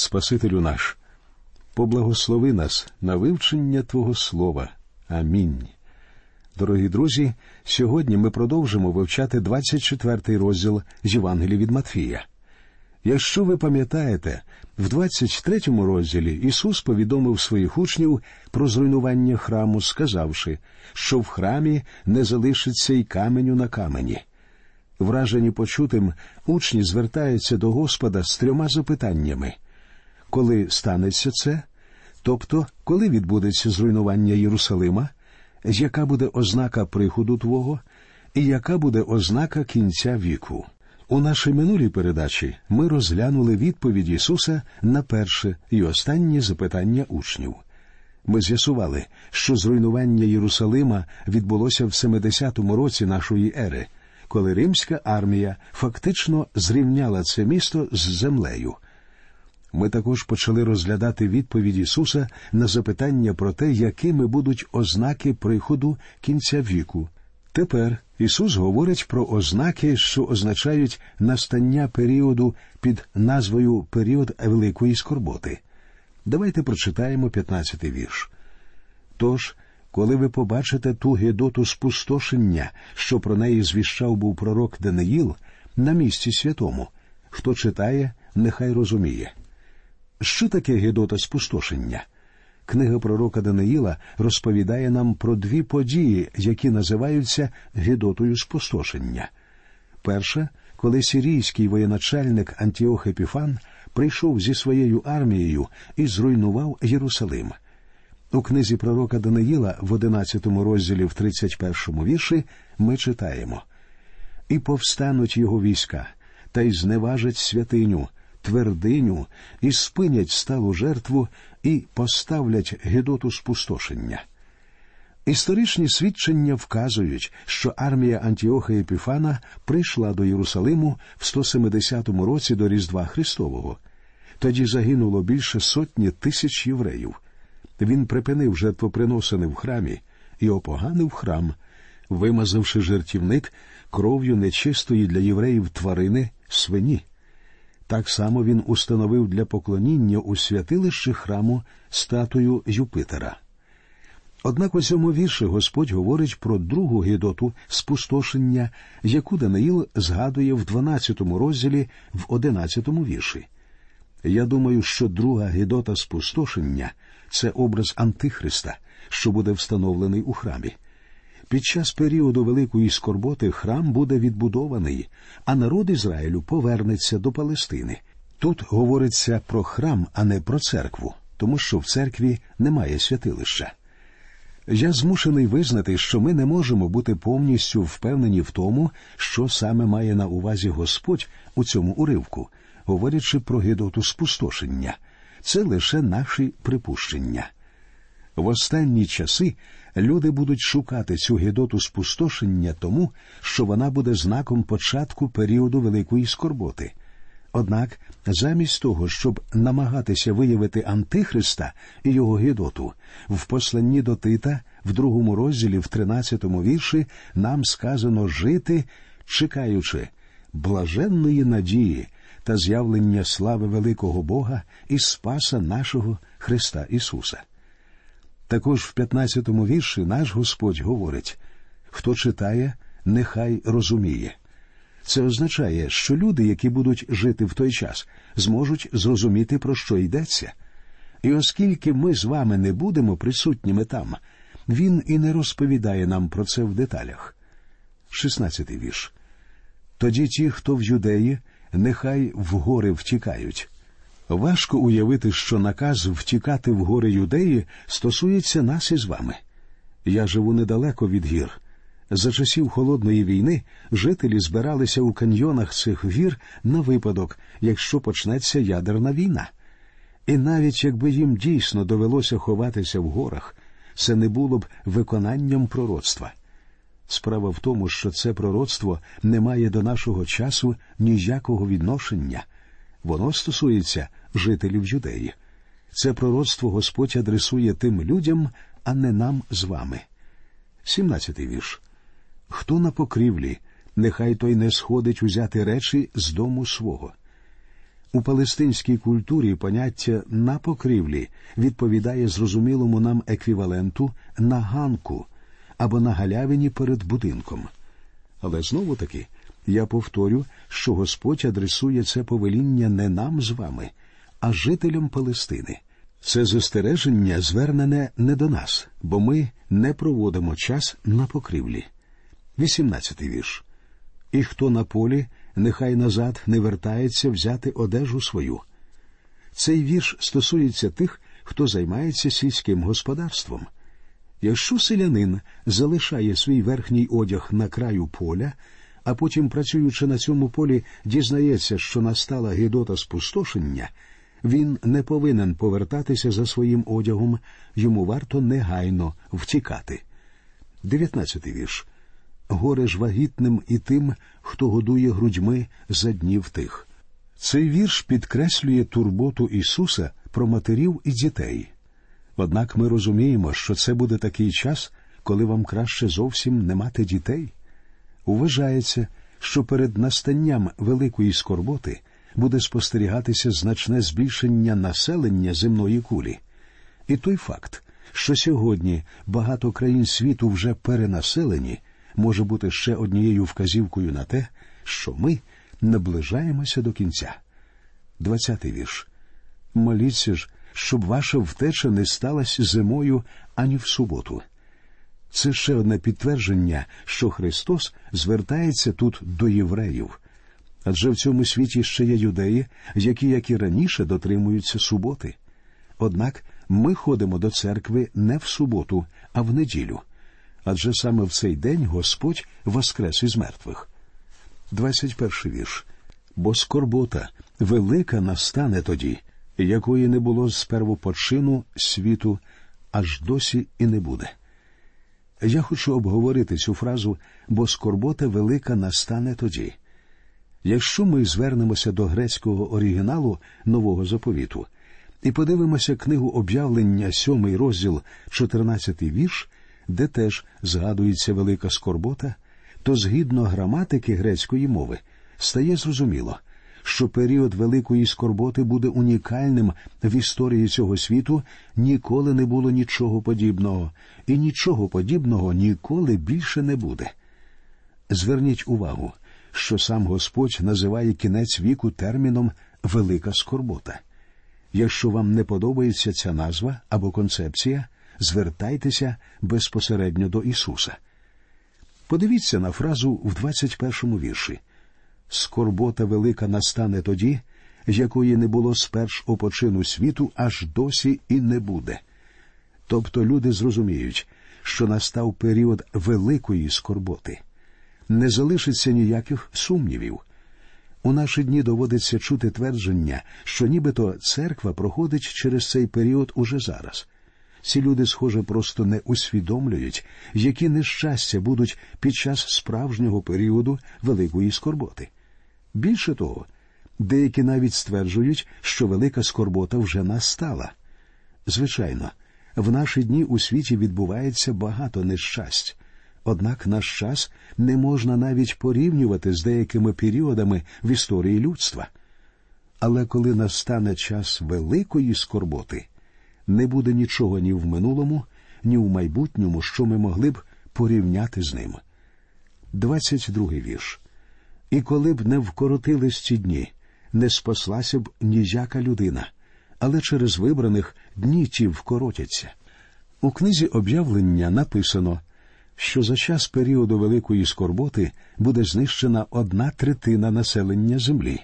Спасителю наш, поблагослови нас на вивчення Твого Слова. Амінь. Дорогі друзі, сьогодні ми продовжимо вивчати 24-й розділ з Євангелії від Матфія. Якщо ви пам'ятаєте, в 23-му розділі Ісус повідомив своїх учнів про зруйнування храму, сказавши, що в храмі не залишиться й каменю на камені. Вражені почутим, учні звертаються до Господа з трьома запитаннями коли станеться це, тобто коли відбудеться зруйнування Єрусалима, яка буде ознака приходу Твого, і яка буде ознака кінця віку. У нашій минулій передачі ми розглянули відповідь Ісуса на перше і останнє запитання учнів. Ми з'ясували, що зруйнування Єрусалима відбулося в 70-му році нашої ери, коли римська армія фактично зрівняла це місто з землею. Ми також почали розглядати відповідь Ісуса на запитання про те, якими будуть ознаки приходу кінця віку. Тепер Ісус говорить про ознаки, що означають настання періоду під назвою період великої скорботи. Давайте прочитаємо 15-й вірш. Тож, коли ви побачите ту гедоту спустошення, що про неї звіщав був пророк Даниїл, на місці святому, хто читає, нехай розуміє. Що таке гедота спустошення? Книга пророка Даниїла розповідає нам про дві події, які називаються гедотою спустошення. Перша, коли сирійський воєначальник Антіох Епіфан прийшов зі своєю армією і зруйнував Єрусалим. У книзі пророка Даниїла в 11 розділі в 31 вірші ми читаємо І повстануть його війська, та й зневажать святиню, твердиню, і спинять сталу жертву, і поставлять гидоту спустошення. Історичні свідчення вказують, що армія Антіоха Епіфана прийшла до Єрусалиму в 170 році до Різдва Христового. Тоді загинуло більше сотні тисяч євреїв. Він припинив жертвоприносини в храмі і опоганив храм, вимазавши жертівник кров'ю нечистої для євреїв тварини свині. Так само він установив для поклоніння у святилищі храму статую Юпитера. Однак у цьому вірші Господь говорить про другу гідоту спустошення, яку Даниїл згадує в 12 розділі в 11 вірші. Я думаю, що друга гідота спустошення це образ Антихриста, що буде встановлений у храмі. Під час періоду великої скорботи храм буде відбудований, а народ Ізраїлю повернеться до Палестини. Тут говориться про храм, а не про церкву, тому що в церкві немає святилища. Я змушений визнати, що ми не можемо бути повністю впевнені в тому, що саме має на увазі Господь у цьому уривку, говорячи про гидоту спустошення. Це лише наші припущення. В останні часи люди будуть шукати цю гідоту спустошення тому, що вона буде знаком початку періоду великої скорботи. Однак, замість того, щоб намагатися виявити Антихриста і його гідоту, в посланні до Тита, в другому розділі, в тринадцятому вірші, нам сказано жити, чекаючи блаженної надії та з'явлення слави великого Бога і Спаса нашого Христа Ісуса. Також в 15-му вірші наш Господь говорить хто читає, нехай розуміє. Це означає, що люди, які будуть жити в той час, зможуть зрозуміти, про що йдеться. І оскільки ми з вами не будемо присутніми там, він і не розповідає нам про це в деталях. 16-й вірш. Тоді ті, хто в юдеї, нехай в гори втікають. Важко уявити, що наказ втікати в гори юдеї стосується нас із вами. Я живу недалеко від гір. За часів холодної війни жителі збиралися у каньйонах цих гір на випадок, якщо почнеться ядерна війна. І навіть якби їм дійсно довелося ховатися в горах, це не було б виконанням пророцтва. Справа в тому, що це пророцтво не має до нашого часу ніякого відношення. Воно стосується жителів юдеї. Це пророцтво Господь адресує тим людям, а не нам з вами. 17 вірш. Хто на покрівлі, нехай той не сходить узяти речі з дому свого. У палестинській культурі поняття на покрівлі відповідає зрозумілому нам еквіваленту на ганку або на галявині перед будинком. Але знову таки я повторю, що Господь адресує це повеління не нам з вами, а жителям Палестини. Це застереження звернене не до нас, бо ми не проводимо час на покрівлі. 18 вірш. І хто на полі, нехай назад не вертається взяти одежу свою. Цей вірш стосується тих, хто займається сільським господарством. Якщо селянин залишає свій верхній одяг на краю поля, а потім, працюючи на цьому полі, дізнається, що настала гідота спустошення, він не повинен повертатися за своїм одягом, йому варто негайно втікати. 19 вірш. Горе ж вагітним і тим, хто годує грудьми за днів тих. Цей вірш підкреслює турботу Ісуса про матерів і дітей. Однак ми розуміємо, що це буде такий час, коли вам краще зовсім не мати дітей. Вважається, що перед настанням великої скорботи буде спостерігатися значне збільшення населення земної кулі. І той факт, що сьогодні багато країн світу вже перенаселені, може бути ще однією вказівкою на те, що ми наближаємося до кінця. Двадцятий вірш. Моліться ж, щоб ваша втеча не сталася зимою ані в суботу. Це ще одне підтвердження, що Христос звертається тут до євреїв. Адже в цьому світі ще є юдеї, які, як і раніше, дотримуються суботи. Однак ми ходимо до церкви не в суботу, а в неділю. Адже саме в цей день Господь воскрес із мертвих. 21 вірш. Бо скорбота велика настане тоді, якої не було з первопочину світу, аж досі і не буде. Я хочу обговорити цю фразу, бо скорбота велика настане тоді. Якщо ми звернемося до грецького оригіналу нового заповіту і подивимося книгу об'явлення, сьомий розділ, 14 вірш, де теж згадується велика скорбота, то згідно граматики грецької мови стає зрозуміло, що період великої скорботи буде унікальним в історії цього світу, ніколи не було нічого подібного, і нічого подібного ніколи більше не буде. Зверніть увагу, що сам Господь називає кінець віку терміном велика скорбота. Якщо вам не подобається ця назва або концепція, звертайтеся безпосередньо до Ісуса. Подивіться на фразу в 21 вірші скорбота велика настане тоді, якої не було сперш опочину світу, аж досі і не буде. Тобто люди зрозуміють, що настав період великої скорботи. Не залишиться ніяких сумнівів. У наші дні доводиться чути твердження, що нібито церква проходить через цей період уже зараз. Ці люди, схоже, просто не усвідомлюють, які нещастя будуть під час справжнього періоду великої скорботи. Більше того, деякі навіть стверджують, що велика скорбота вже настала. Звичайно, в наші дні у світі відбувається багато нещасть, однак наш час не можна навіть порівнювати з деякими періодами в історії людства. Але коли настане час великої скорботи, не буде нічого ні в минулому, ні в майбутньому, що ми могли б порівняти з ним. 22 вірш. І коли б не вкоротились ці дні, не спаслася б ніяка людина, але через вибраних дні ті вкоротяться. У книзі об'явлення написано, що за час періоду великої скорботи буде знищена одна третина населення землі.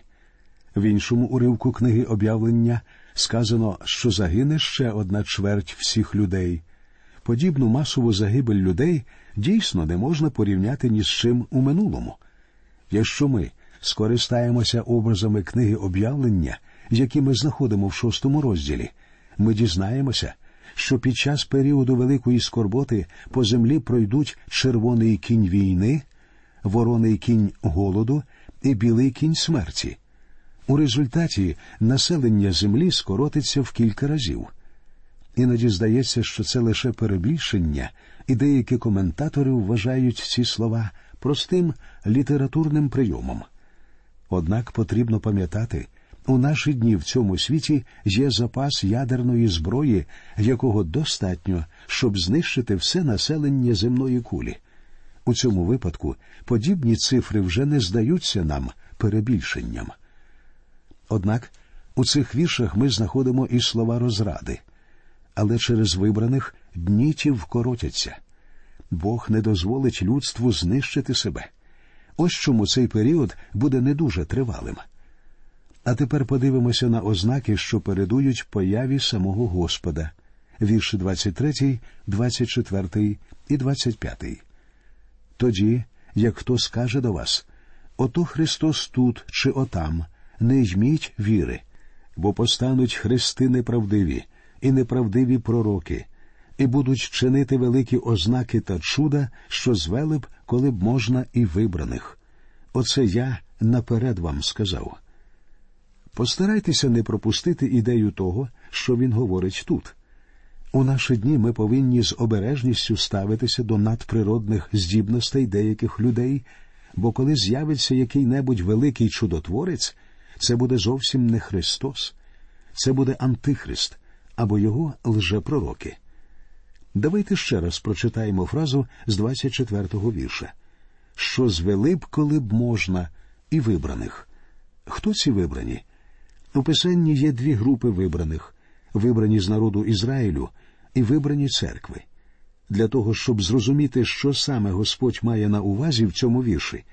В іншому уривку книги об'явлення сказано, що загине ще одна чверть всіх людей. Подібну масову загибель людей дійсно не можна порівняти ні з чим у минулому. Якщо ми скористаємося образами книги об'явлення, які ми знаходимо в шостому розділі, ми дізнаємося, що під час періоду великої скорботи по землі пройдуть червоний кінь війни, вороний кінь голоду і білий кінь смерті. У результаті населення землі скоротиться в кілька разів. Іноді здається, що це лише перебільшення, і деякі коментатори вважають ці слова простим літературним прийомом. Однак потрібно пам'ятати, У наші дні в цьому світі є запас ядерної зброї, якого достатньо, щоб знищити все населення земної кулі. У цьому випадку подібні цифри вже не здаються нам перебільшенням. Однак у цих віршах ми знаходимо і слова розради, але через вибраних дні ті вкоротяться. Бог не дозволить людству знищити себе. Ось чому цей період буде не дуже тривалим. А тепер подивимося на ознаки, що передують появі самого Господа, вірші 23, 24 і 25. Тоді, як хто скаже до вас, ото Христос тут чи отам, не йміть віри, бо постануть хрести неправдиві і неправдиві пророки, і будуть чинити великі ознаки та чуда, що звели б, коли б можна, і вибраних. Оце я наперед вам сказав. Постарайтеся не пропустити ідею того, що він говорить тут. У наші дні ми повинні з обережністю ставитися до надприродних здібностей деяких людей, бо коли з'явиться який-небудь великий чудотворець, це буде зовсім не Христос, це буде Антихрист або його лжепророки. Давайте ще раз прочитаємо фразу з 24-го вірша що звели б, коли б можна, і вибраних. Хто ці вибрані? У писанні є дві групи вибраних вибрані з народу Ізраїлю і вибрані церкви. Для того, щоб зрозуміти, що саме Господь має на увазі в цьому вірші,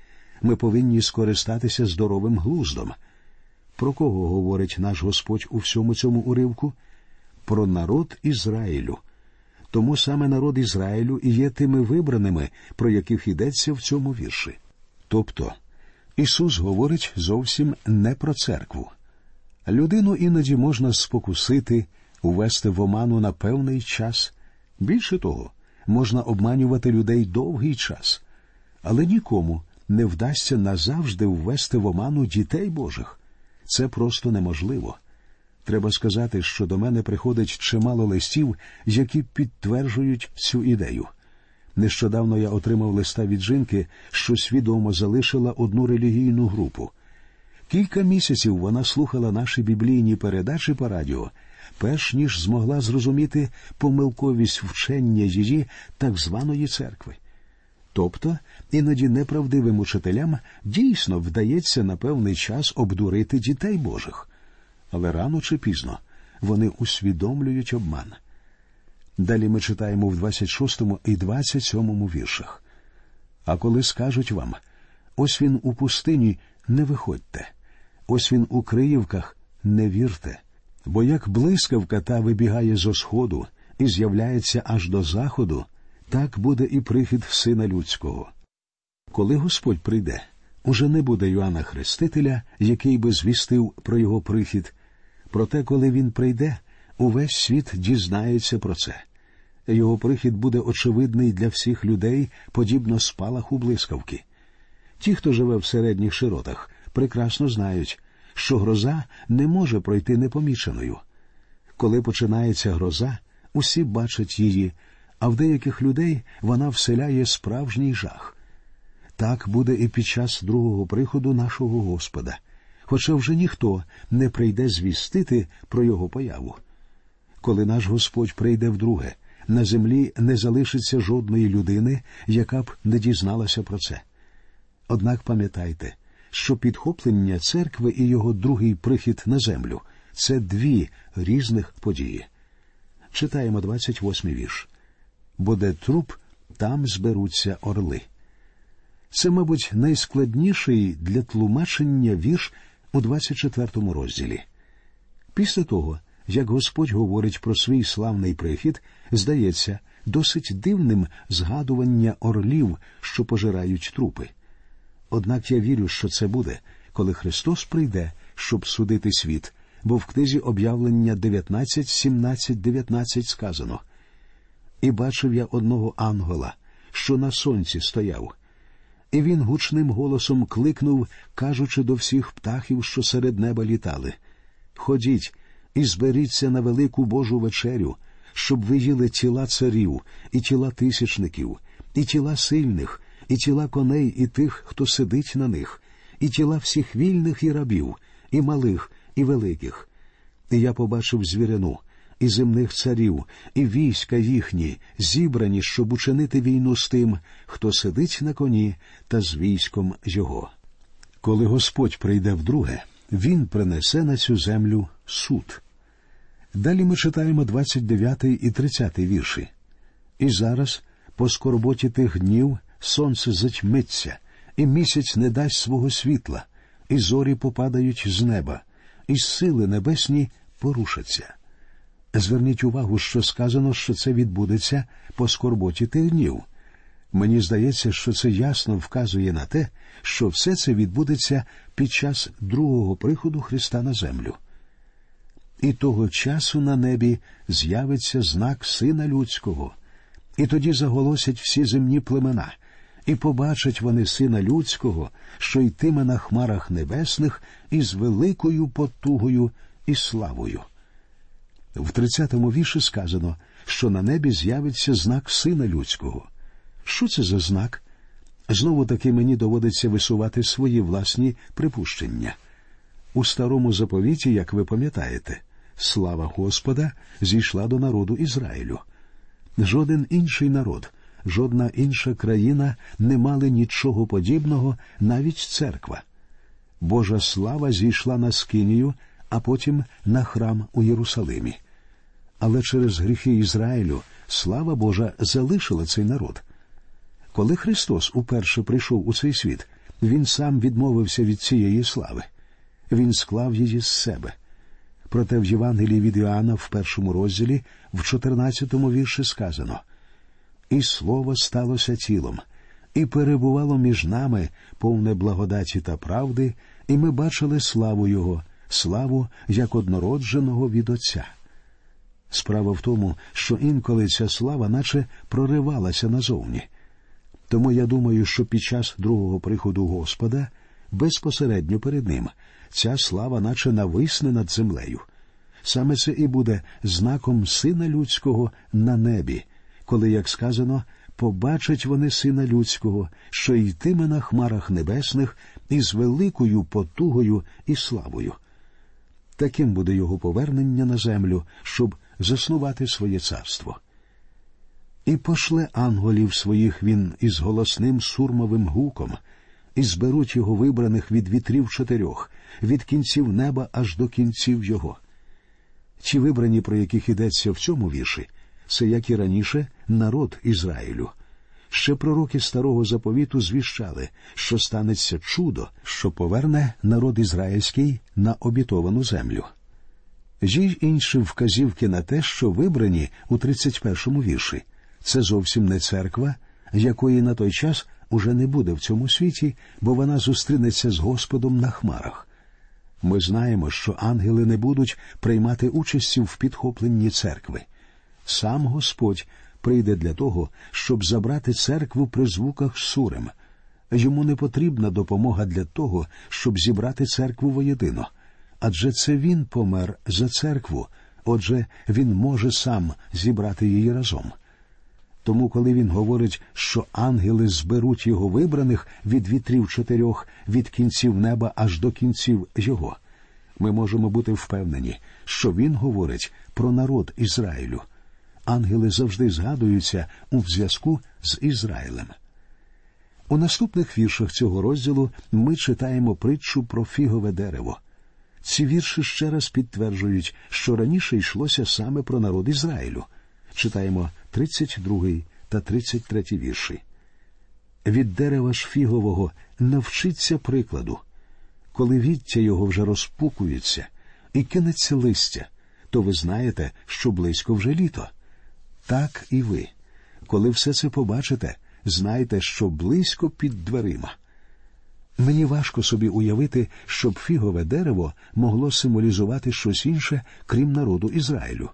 ми повинні скористатися здоровим глуздом. Про кого говорить наш Господь у всьому цьому уривку? Про народ Ізраїлю. Тому саме народ Ізраїлю і є тими вибраними, про яких йдеться в цьому вірші. Тобто Ісус говорить зовсім не про церкву. Людину іноді можна спокусити, увести в оману на певний час. Більше того, можна обманювати людей довгий час, але нікому не вдасться назавжди ввести в оману дітей Божих. Це просто неможливо. Треба сказати, що до мене приходить чимало листів, які підтверджують цю ідею. Нещодавно я отримав листа від жінки, що свідомо залишила одну релігійну групу. Кілька місяців вона слухала наші біблійні передачі по радіо, перш ніж змогла зрозуміти помилковість вчення її так званої церкви. Тобто іноді неправдивим учителям дійсно вдається на певний час обдурити дітей Божих але рано чи пізно вони усвідомлюють обман. Далі ми читаємо в 26 і 27 віршах. А коли скажуть вам ось він у пустині, не виходьте, ось він у Криївках, не вірте, бо як блискавка та вибігає зо сходу і з'являється аж до заходу, так буде і прихід сина людського. Коли Господь прийде, уже не буде Йоанна Хрестителя, який би звістив про його прихід, Проте, коли він прийде, увесь світ дізнається про це. Його прихід буде очевидний для всіх людей, подібно спалаху блискавки. Ті, хто живе в середніх широтах, прекрасно знають, що гроза не може пройти непоміченою. Коли починається гроза, усі бачать її, а в деяких людей вона вселяє справжній жах. Так буде і під час другого приходу нашого Господа хоча вже ніхто не прийде звістити про його появу. Коли наш Господь прийде вдруге, на землі не залишиться жодної людини, яка б не дізналася про це. Однак пам'ятайте, що підхоплення церкви і його другий прихід на землю це дві різних події. Читаємо 28-й вірш. Бо де труп, там зберуться орли. Це, мабуть, найскладніший для тлумачення вірш у 24 розділі. Після того, як Господь говорить про свій славний прихід, здається, досить дивним згадування орлів, що пожирають трупи. Однак я вірю, що це буде, коли Христос прийде, щоб судити світ, бо в книзі об'явлення 19, 17, 19 сказано І бачив я одного ангела, що на сонці стояв, і він гучним голосом кликнув, кажучи до всіх птахів, що серед неба літали Ходіть і зберіться на велику Божу вечерю, щоб ви їли тіла царів, і тіла тисячників, і тіла сильних, і тіла коней, і тих, хто сидить на них, і тіла всіх вільних і рабів, і малих, і великих. І я побачив звірину, і земних царів, і війська їхні, зібрані, щоб учинити війну з тим, хто сидить на коні та з військом його. Коли Господь прийде вдруге, Він принесе на цю землю суд. Далі ми читаємо 29 і 30 вірші. І зараз, по скорботі тих днів, сонце затьмиться, і місяць не дасть свого світла, і зорі попадають з неба, і сили небесні порушаться. Зверніть увагу, що сказано, що це відбудеться по скорботі тих днів. Мені здається, що це ясно вказує на те, що все це відбудеться під час другого приходу Христа на землю. І того часу на небі з'явиться знак Сина Людського, і тоді заголосять всі земні племена, і побачать вони Сина Людського, що йтиме на хмарах небесних із великою потугою і славою. В тридцятому вірші сказано, що на небі з'явиться знак Сина Людського. Що це за знак? Знову таки мені доводиться висувати свої власні припущення. У старому заповіті, як ви пам'ятаєте, слава Господа зійшла до народу Ізраїлю. Жоден інший народ, жодна інша країна не мали нічого подібного, навіть церква. Божа слава зійшла на Скинію, а потім на храм у Єрусалимі. Але через гріхи Ізраїлю слава Божа залишила цей народ. Коли Христос уперше прийшов у цей світ, Він сам відмовився від цієї слави. Він склав її з себе. Проте в Євангелії від Іоанна в першому розділі, в 14-му вірші сказано І слово сталося тілом, і перебувало між нами повне благодаті та правди, і ми бачили славу Його, славу як однородженого від Отця. Справа в тому, що інколи ця слава наче проривалася назовні. Тому я думаю, що під час другого приходу Господа безпосередньо перед ним ця слава наче нависне над землею. Саме це і буде знаком Сина Людського на небі, коли, як сказано, побачать вони Сина Людського, що йтиме на хмарах небесних із великою потугою і славою. Таким буде його повернення на землю, щоб заснувати своє царство. І пошле анголів своїх він із голосним сурмовим гуком, і зберуть його вибраних від вітрів чотирьох, від кінців неба аж до кінців його. Ті вибрані, про яких йдеться в цьому вірші, це, як і раніше, народ Ізраїлю. Ще пророки старого заповіту звіщали, що станеться чудо, що поверне народ ізраїльський на обітовану землю. Є й інші вказівки на те, що вибрані у 31-му вірші. Це зовсім не церква, якої на той час уже не буде в цьому світі, бо вона зустрінеться з Господом на хмарах. Ми знаємо, що ангели не будуть приймати участі в підхопленні церкви. Сам Господь прийде для того, щоб забрати церкву при звуках сурем. Йому не потрібна допомога для того, щоб зібрати церкву воєдино. Адже це він помер за церкву, отже, він може сам зібрати її разом. Тому, коли він говорить, що ангели зберуть його вибраних від вітрів чотирьох від кінців неба аж до кінців його, ми можемо бути впевнені, що він говорить про народ Ізраїлю. Ангели завжди згадуються у зв'язку з Ізраїлем. У наступних віршах цього розділу ми читаємо притчу про фігове дерево. Ці вірші ще раз підтверджують, що раніше йшлося саме про народ Ізраїлю. Читаємо 32 та 33 вірші. Від дерева ж фігового навчиться прикладу. Коли віття його вже розпукується і кинеться листя, то ви знаєте, що близько вже літо. Так і ви. Коли все це побачите, знайте, що близько під дверима. Мені важко собі уявити, щоб фігове дерево могло символізувати щось інше, крім народу Ізраїлю.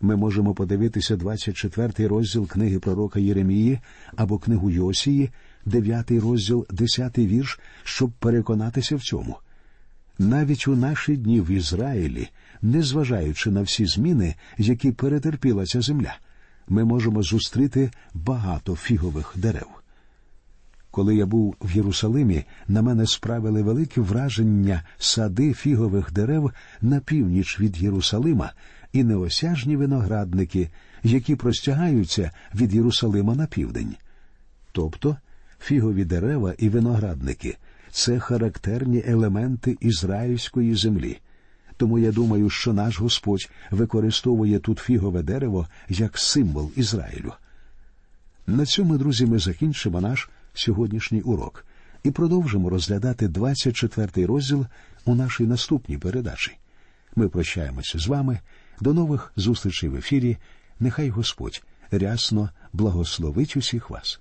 Ми можемо подивитися 24-й розділ книги пророка Єремії або книгу Йосії, 9-й розділ, 10-й вірш, щоб переконатися в цьому. Навіть у наші дні в Ізраїлі, незважаючи на всі зміни, які перетерпіла ця земля, ми можемо зустріти багато фігових дерев. Коли я був в Єрусалимі, на мене справили велике враження сади фігових дерев на північ від Єрусалима і неосяжні виноградники, які простягаються від Єрусалима на південь. Тобто фігові дерева і виноградники це характерні елементи ізраїльської землі. Тому я думаю, що наш Господь використовує тут фігове дерево як символ Ізраїлю. На цьому, друзі, ми закінчимо наш сьогоднішній урок і продовжимо розглядати 24-й розділ у нашій наступній передачі. Ми прощаємося з вами. До нових зустрічей в ефірі. Нехай Господь рясно благословить усіх вас.